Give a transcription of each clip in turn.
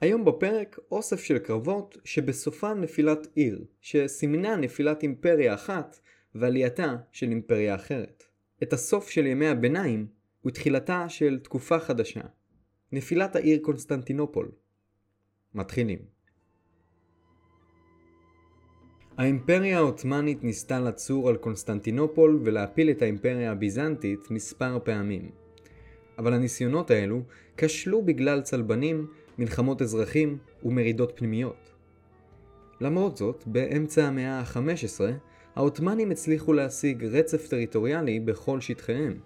היום בפרק אוסף של קרבות שבסופן נפילת עיר, שסימנה נפילת אימפריה אחת ועלייתה של אימפריה אחרת. את הסוף של ימי הביניים ותחילתה של תקופה חדשה. נפילת העיר קונסטנטינופול. מתחילים. האימפריה העות'מאנית ניסתה לצור על קונסטנטינופול ולהפיל את האימפריה הביזנטית מספר פעמים. אבל הניסיונות האלו כשלו בגלל צלבנים, מלחמות אזרחים ומרידות פנימיות. למרות זאת, באמצע המאה ה-15, העות'מאנים הצליחו להשיג רצף טריטוריאלי בכל שטחיהם,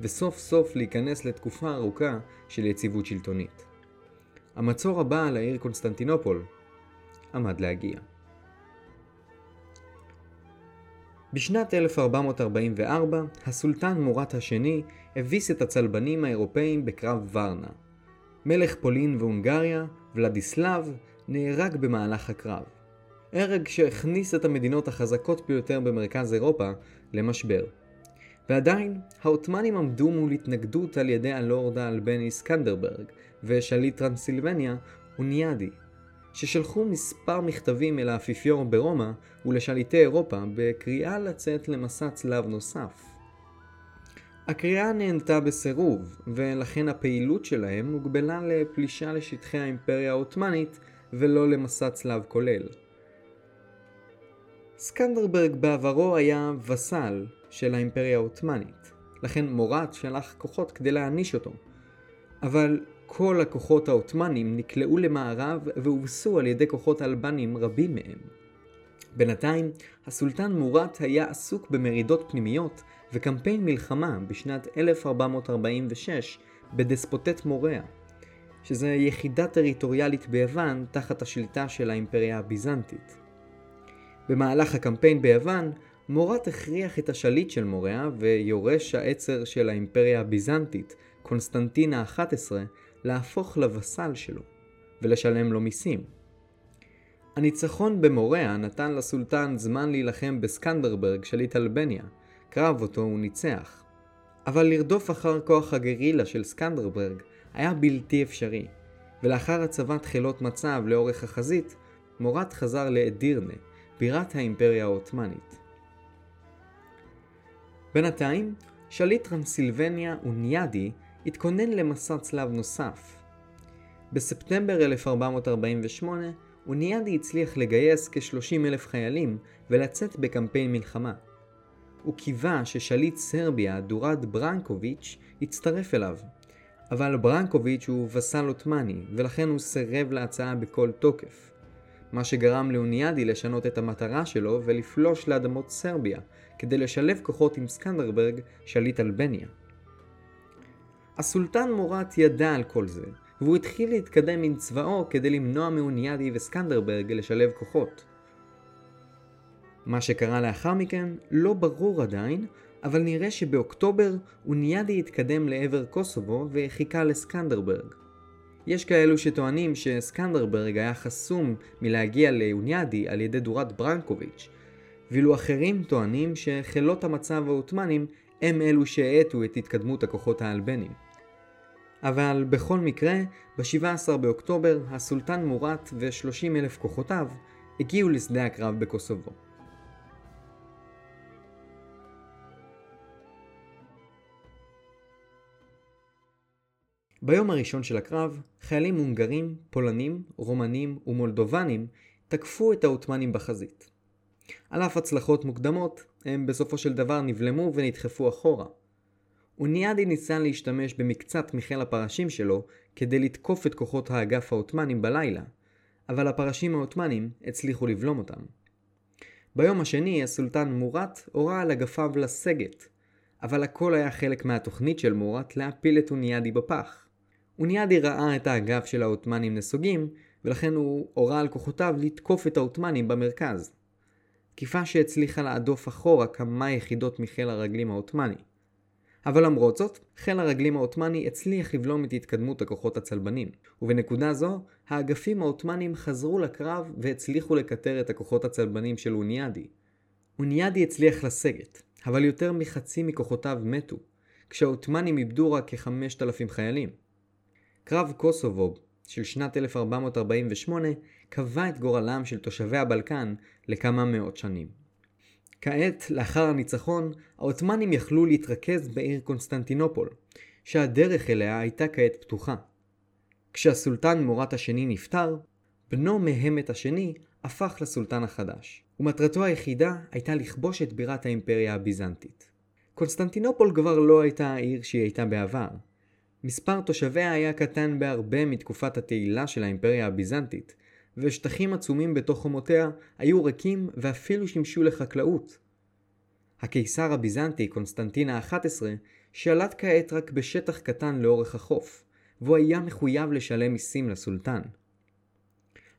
וסוף סוף להיכנס לתקופה ארוכה של יציבות שלטונית. המצור הבא על העיר קונסטנטינופול עמד להגיע. בשנת 1444, הסולטן מוראט השני הביס את הצלבנים האירופאים בקרב ורנה. מלך פולין והונגריה, ולדיסלב, נהרג במהלך הקרב. הרג שהכניס את המדינות החזקות ביותר במרכז אירופה למשבר. ועדיין, העות'מאנים עמדו מול התנגדות על ידי הלורד האלבני סקנדרברג ושליט טרנסילבניה אוניאדי, ששלחו מספר מכתבים אל האפיפיור ברומא ולשליטי אירופה בקריאה לצאת למסע צלב נוסף. הקריאה נענתה בסירוב, ולכן הפעילות שלהם הוגבלה לפלישה לשטחי האימפריה העות'מאנית ולא למסע צלב כולל. סקנדרברג בעברו היה וסל של האימפריה העות'מאנית, לכן מורת שלח כוחות כדי להעניש אותו. אבל כל הכוחות העות'מאנים נקלעו למערב והובסו על ידי כוחות אלבנים רבים מהם. בינתיים, הסולטן מורת היה עסוק במרידות פנימיות וקמפיין מלחמה בשנת 1446 בדספוטט מוריה, שזה יחידה טריטוריאלית ביוון תחת השליטה של האימפריה הביזנטית. במהלך הקמפיין ביוון, מורת הכריח את השליט של מוריה ויורש העצר של האימפריה הביזנטית, קונסטנטין ה-11, להפוך לווסל שלו, ולשלם לו מיסים. הניצחון במוריה נתן לסולטן זמן להילחם בסקנדרברג שליט אלבניה, קרב אותו הוא ניצח. אבל לרדוף אחר כוח הגרילה של סקנדרברג היה בלתי אפשרי, ולאחר הצבת חילות מצב לאורך החזית, מורת חזר לאדירנה, בירת האימפריה העות'מאנית. בינתיים, שליט טרנסילבניה אוניאדי התכונן למסע צלב נוסף. בספטמבר 1448, אוניאדי הצליח לגייס כ-30 אלף חיילים ולצאת בקמפיין מלחמה. הוא קיווה ששליט סרביה, דורד ברנקוביץ', יצטרף אליו. אבל ברנקוביץ' הוא וסל עות'מאני, ולכן הוא סירב להצעה בכל תוקף. מה שגרם לאוניאדי לשנות את המטרה שלו ולפלוש לאדמות סרביה, כדי לשלב כוחות עם סקנדרברג, שליט אלבניה. הסולטן מורת ידע על כל זה, והוא התחיל להתקדם עם צבאו כדי למנוע מאוניאדי וסקנדרברג לשלב כוחות. מה שקרה לאחר מכן לא ברור עדיין, אבל נראה שבאוקטובר אוניאדי התקדם לעבר קוסובו וחיכה לסקנדרברג. יש כאלו שטוענים שסקנדרברג היה חסום מלהגיע לאוניאדי על ידי דורת ברנקוביץ', ואילו אחרים טוענים שחילות המצב העות'מאנים הם אלו שהאטו את התקדמות הכוחות האלבנים. אבל בכל מקרה, ב-17 באוקטובר הסולטן מורת ו-30 אלף כוחותיו הגיעו לשדה הקרב בקוסובו. ביום הראשון של הקרב, חיילים הונגרים, פולנים, רומנים ומולדובנים תקפו את העות'מאנים בחזית. על אף הצלחות מוקדמות, הם בסופו של דבר נבלמו ונדחפו אחורה. אוניאדי ניסה להשתמש במקצת מחיל הפרשים שלו כדי לתקוף את כוחות האגף העות'מאנים בלילה, אבל הפרשים העות'מאנים הצליחו לבלום אותם. ביום השני הסולטן מורת הורה על אגפיו לסגת, אבל הכל היה חלק מהתוכנית של מורת להפיל את אוניאדי בפח. אוניאדי ראה את האגף של העות'מאנים נסוגים, ולכן הוא הורה על כוחותיו לתקוף את העות'מאנים במרכז. תקיפה שהצליחה להדוף אחורה כמה יחידות מחיל הרגלים העות'מאני. אבל למרות זאת, חיל הרגלים העות'מאני הצליח לבלום את התקדמות הכוחות הצלבנים, ובנקודה זו, האגפים העות'מאנים חזרו לקרב והצליחו לקטר את הכוחות הצלבנים של אוניאדי. אוניאדי הצליח לסגת, אבל יותר מחצי מכוחותיו מתו, כשהעות'מאנים איבדו רק כ-5,000 חיילים. קרב קוסובו של שנת 1448 קבע את גורלם של תושבי הבלקן לכמה מאות שנים. כעת, לאחר הניצחון, העות'מאנים יכלו להתרכז בעיר קונסטנטינופול, שהדרך אליה הייתה כעת פתוחה. כשהסולטן מוראט השני נפטר, בנו מהמט השני הפך לסולטן החדש, ומטרתו היחידה הייתה לכבוש את בירת האימפריה הביזנטית. קונסטנטינופול כבר לא הייתה העיר שהיא הייתה בעבר. מספר תושביה היה קטן בהרבה מתקופת התהילה של האימפריה הביזנטית, ושטחים עצומים בתוך חומותיה היו ריקים ואפילו שימשו לחקלאות. הקיסר הביזנטי קונסטנטין ה-11 שלט כעת רק בשטח קטן לאורך החוף, והוא היה מחויב לשלם מיסים לסולטן.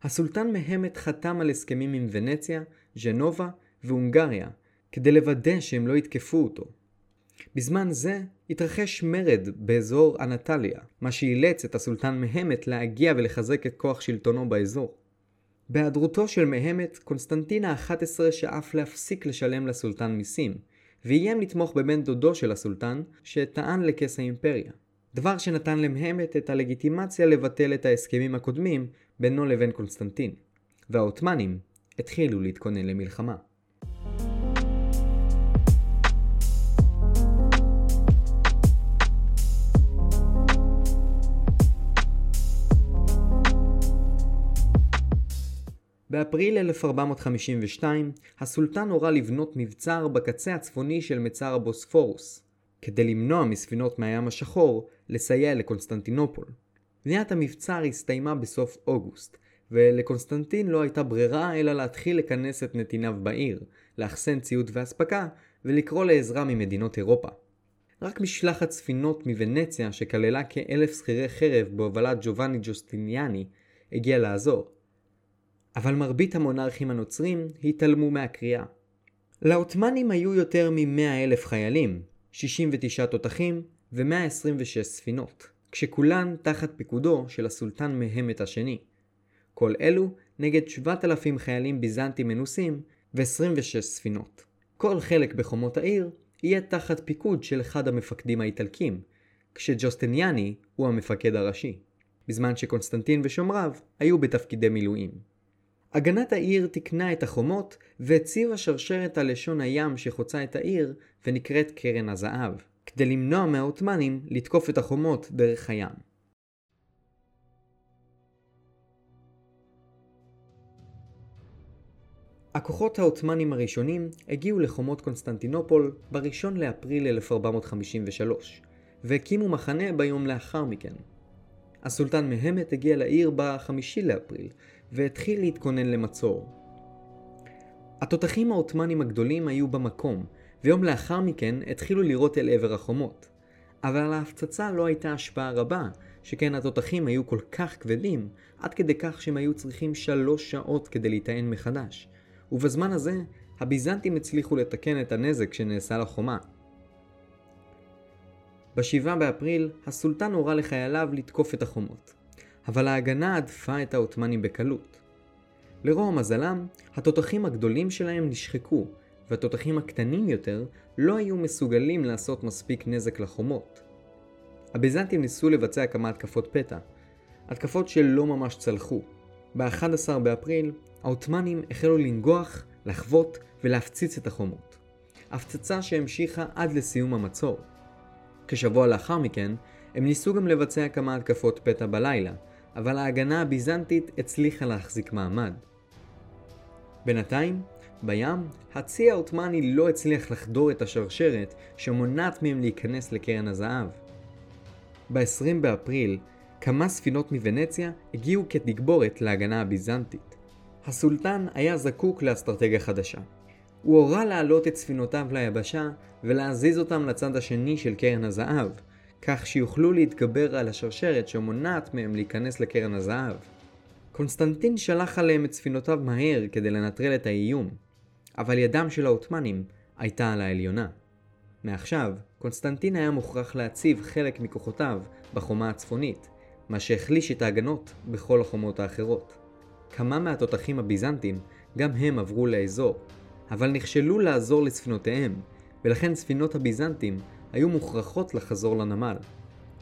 הסולטן מהמט חתם על הסכמים עם ונציה, ז'נובה והונגריה, כדי לוודא שהם לא יתקפו אותו. בזמן זה התרחש מרד באזור אנטליה, מה שאילץ את הסולטן מהמת להגיע ולחזק את כוח שלטונו באזור. בהיעדרותו של מהמת, קונסטנטין ה-11 שאף להפסיק לשלם לסולטן מיסים, ואיים לתמוך בבן דודו של הסולטן, שטען לכס האימפריה. דבר שנתן למהמת את הלגיטימציה לבטל את ההסכמים הקודמים בינו לבין קונסטנטין, והעות'מאנים התחילו להתכונן למלחמה. באפריל 1452, הסולטן הורה לבנות מבצר בקצה הצפוני של מצר הבוספורוס, כדי למנוע מספינות מהים השחור לסייע לקונסטנטינופול. בניית המבצר הסתיימה בסוף אוגוסט, ולקונסטנטין לא הייתה ברירה אלא להתחיל לכנס את נתיניו בעיר, לאחסן ציוד ואספקה, ולקרוא לעזרה ממדינות אירופה. רק משלחת ספינות מוונציה שכללה כאלף שכירי חרב בהובלת ג'ובאני ג'וסטיניאני הגיעה לעזור. אבל מרבית המונarכים הנוצרים התעלמו מהקריאה. לעות'מאנים היו יותר מ-100 אלף חיילים, 69 תותחים ו-126 ספינות, כשכולן תחת פיקודו של הסולטן מהמת השני. כל אלו נגד 7,000 חיילים ביזנטים מנוסים ו-26 ספינות. כל חלק בחומות העיר יהיה תחת פיקוד של אחד המפקדים האיטלקים, כשג'וסטניאני הוא המפקד הראשי, בזמן שקונסטנטין ושומריו היו בתפקידי מילואים. הגנת העיר תיקנה את החומות והציבה שרשרת על לשון הים שחוצה את העיר ונקראת קרן הזהב, כדי למנוע מהעות'מאנים לתקוף את החומות דרך הים. הכוחות העות'מאנים הראשונים הגיעו לחומות קונסטנטינופול ב-1 לאפריל 1453, והקימו מחנה ביום לאחר מכן. הסולטן מהמט הגיע לעיר ב-5 לאפריל, והתחיל להתכונן למצור. התותחים העות'מאנים הגדולים היו במקום, ויום לאחר מכן התחילו לירות אל עבר החומות. אבל על ההפצצה לא הייתה השפעה רבה, שכן התותחים היו כל כך כבדים, עד כדי כך שהם היו צריכים שלוש שעות כדי להיטען מחדש. ובזמן הזה, הביזנטים הצליחו לתקן את הנזק שנעשה לחומה. ב-7 באפריל, הסולטן הורה לחייליו לתקוף את החומות. אבל ההגנה הדפה את העות'מאנים בקלות. לרוע מזלם, התותחים הגדולים שלהם נשחקו, והתותחים הקטנים יותר לא היו מסוגלים לעשות מספיק נזק לחומות. הביזנטים ניסו לבצע כמה התקפות פתע, התקפות שלא ממש צלחו. ב-11 באפריל, העות'מאנים החלו לנגוח, לחוות ולהפציץ את החומות. הפצצה שהמשיכה עד לסיום המצור. כשבוע לאחר מכן, הם ניסו גם לבצע כמה התקפות פתע בלילה, אבל ההגנה הביזנטית הצליחה להחזיק מעמד. בינתיים, בים, הצי העות'מאני לא הצליח לחדור את השרשרת שמונעת מהם להיכנס לקרן הזהב. ב-20 באפריל, כמה ספינות מוונציה הגיעו כתגבורת להגנה הביזנטית. הסולטן היה זקוק לאסטרטגיה חדשה. הוא הורה להעלות את ספינותיו ליבשה ולהזיז אותם לצד השני של קרן הזהב, כך שיוכלו להתגבר על השרשרת שמונעת מהם להיכנס לקרן הזהב. קונסטנטין שלח עליהם את ספינותיו מהר כדי לנטרל את האיום, אבל ידם של העות'מאנים הייתה על העליונה. מעכשיו, קונסטנטין היה מוכרח להציב חלק מכוחותיו בחומה הצפונית, מה שהחליש את ההגנות בכל החומות האחרות. כמה מהתותחים הביזנטים גם הם עברו לאזור, אבל נכשלו לעזור לספינותיהם, ולכן ספינות הביזנטים היו מוכרחות לחזור לנמל.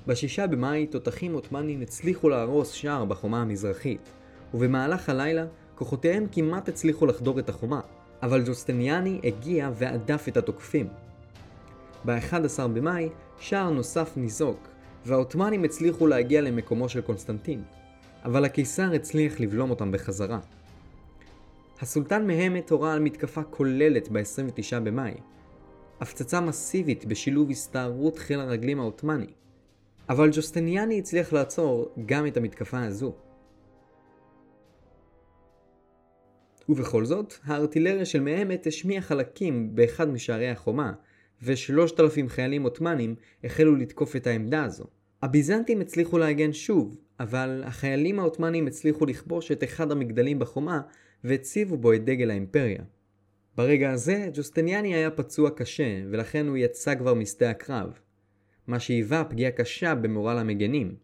בשישה במאי תותחים עות'מאנים הצליחו להרוס שער בחומה המזרחית, ובמהלך הלילה כוחותיהם כמעט הצליחו לחדור את החומה, אבל ג'וסטניאני הגיע והדף את התוקפים. ב-11 במאי שער נוסף ניזוק, והעות'מאנים הצליחו להגיע למקומו של קונסטנטין, אבל הקיסר הצליח לבלום אותם בחזרה. הסולטן מהמת הורה על מתקפה כוללת ב-29 במאי, הפצצה מסיבית בשילוב הסתערות חיל הרגלים העות'מאני, אבל ג'וסטניאני הצליח לעצור גם את המתקפה הזו. ובכל זאת, הארטילריה של מהמת השמיעה חלקים באחד משערי החומה, ושלושת אלפים חיילים עות'מאנים החלו לתקוף את העמדה הזו. הביזנטים הצליחו להגן שוב, אבל החיילים העות'מאנים הצליחו לכבוש את אחד המגדלים בחומה והציבו בו את דגל האימפריה. ברגע הזה, ג'וסטניאני היה פצוע קשה, ולכן הוא יצא כבר משדה הקרב. מה שהיווה פגיעה קשה במורל המגנים,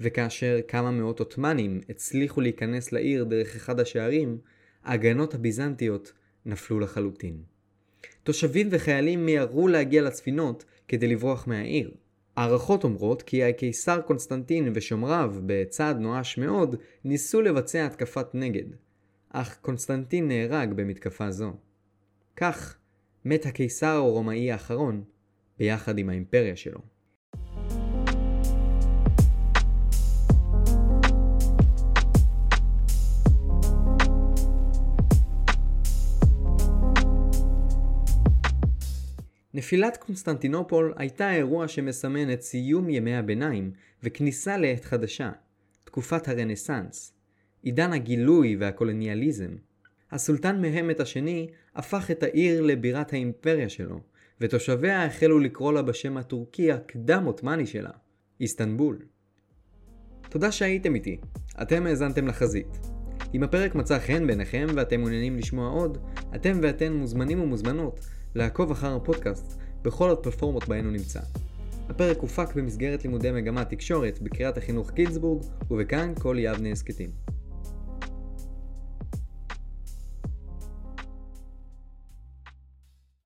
וכאשר כמה מאות עות'מאנים הצליחו להיכנס לעיר דרך אחד השערים, ההגנות הביזנטיות נפלו לחלוטין. תושבים וחיילים מיהרו להגיע לספינות כדי לברוח מהעיר. הערכות אומרות כי הקיסר קונסטנטין ושומריו, בצעד נואש מאוד, ניסו לבצע התקפת נגד, אך קונסטנטין נהרג במתקפה זו. כך מת הקיסר הרומאי האחרון ביחד עם האימפריה שלו. נפילת קונסטנטינופול הייתה אירוע שמסמן את סיום ימי הביניים וכניסה לעת חדשה, תקופת הרנסאנס, עידן הגילוי והקולוניאליזם. הסולטן מהמת השני הפך את העיר לבירת האימפריה שלו, ותושביה החלו לקרוא לה בשם הטורקי הקדם-עות'מאני שלה, איסטנבול. תודה שהייתם איתי, אתם האזנתם לחזית. אם הפרק מצא חן בעיניכם ואתם מעוניינים לשמוע עוד, אתם ואתן מוזמנים ומוזמנות לעקוב אחר הפודקאסט בכל הפלטפורמות בהן הוא נמצא. הפרק הופק במסגרת לימודי מגמת תקשורת בקריית החינוך גינזבורג, ובכאן כל יבנה הסכתים.